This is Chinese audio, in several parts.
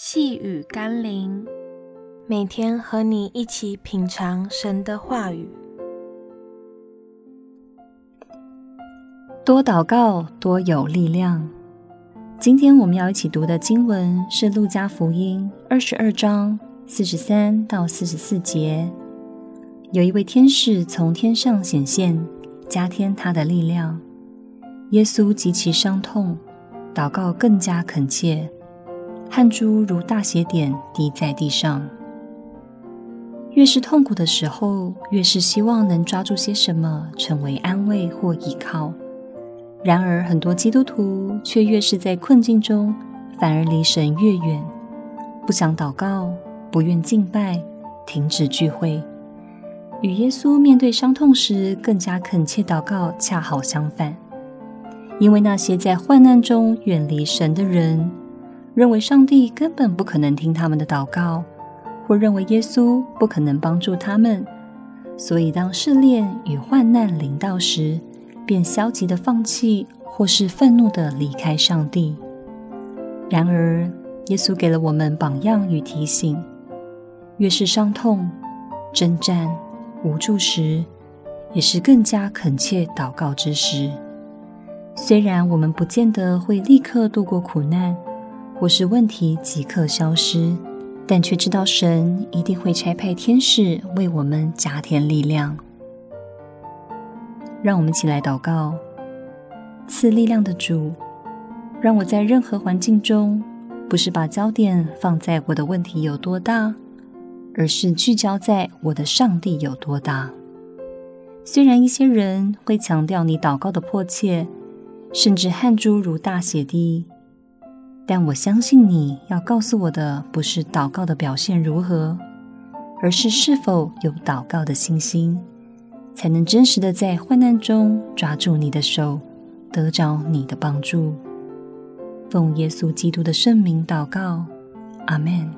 细雨甘霖，每天和你一起品尝神的话语。多祷告，多有力量。今天我们要一起读的经文是《路加福音》二十二章四十三到四十四节。有一位天使从天上显现，加添他的力量。耶稣极其伤痛，祷告更加恳切。汗珠如大血点滴在地上。越是痛苦的时候，越是希望能抓住些什么成为安慰或依靠。然而，很多基督徒却越是在困境中，反而离神越远，不想祷告，不愿敬拜，停止聚会。与耶稣面对伤痛时更加恳切祷告，恰好相反。因为那些在患难中远离神的人，认为上帝根本不可能听他们的祷告，或认为耶稣不可能帮助他们，所以当试炼与患难临到时，便消极的放弃，或是愤怒的离开上帝。然而，耶稣给了我们榜样与提醒：越是伤痛、征战、无助时，也是更加恳切祷告之时。虽然我们不见得会立刻度过苦难。或是问题即刻消失，但却知道神一定会差派天使为我们加添力量。让我们一起来祷告：赐力量的主，让我在任何环境中，不是把焦点放在我的问题有多大，而是聚焦在我的上帝有多大。虽然一些人会强调你祷告的迫切，甚至汗珠如大血滴。但我相信你要告诉我的不是祷告的表现如何，而是是否有祷告的信心，才能真实的在患难中抓住你的手，得着你的帮助。奉耶稣基督的圣名祷告，阿门。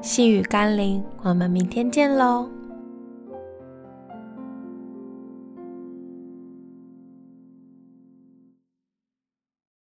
细雨甘霖，我们明天见喽。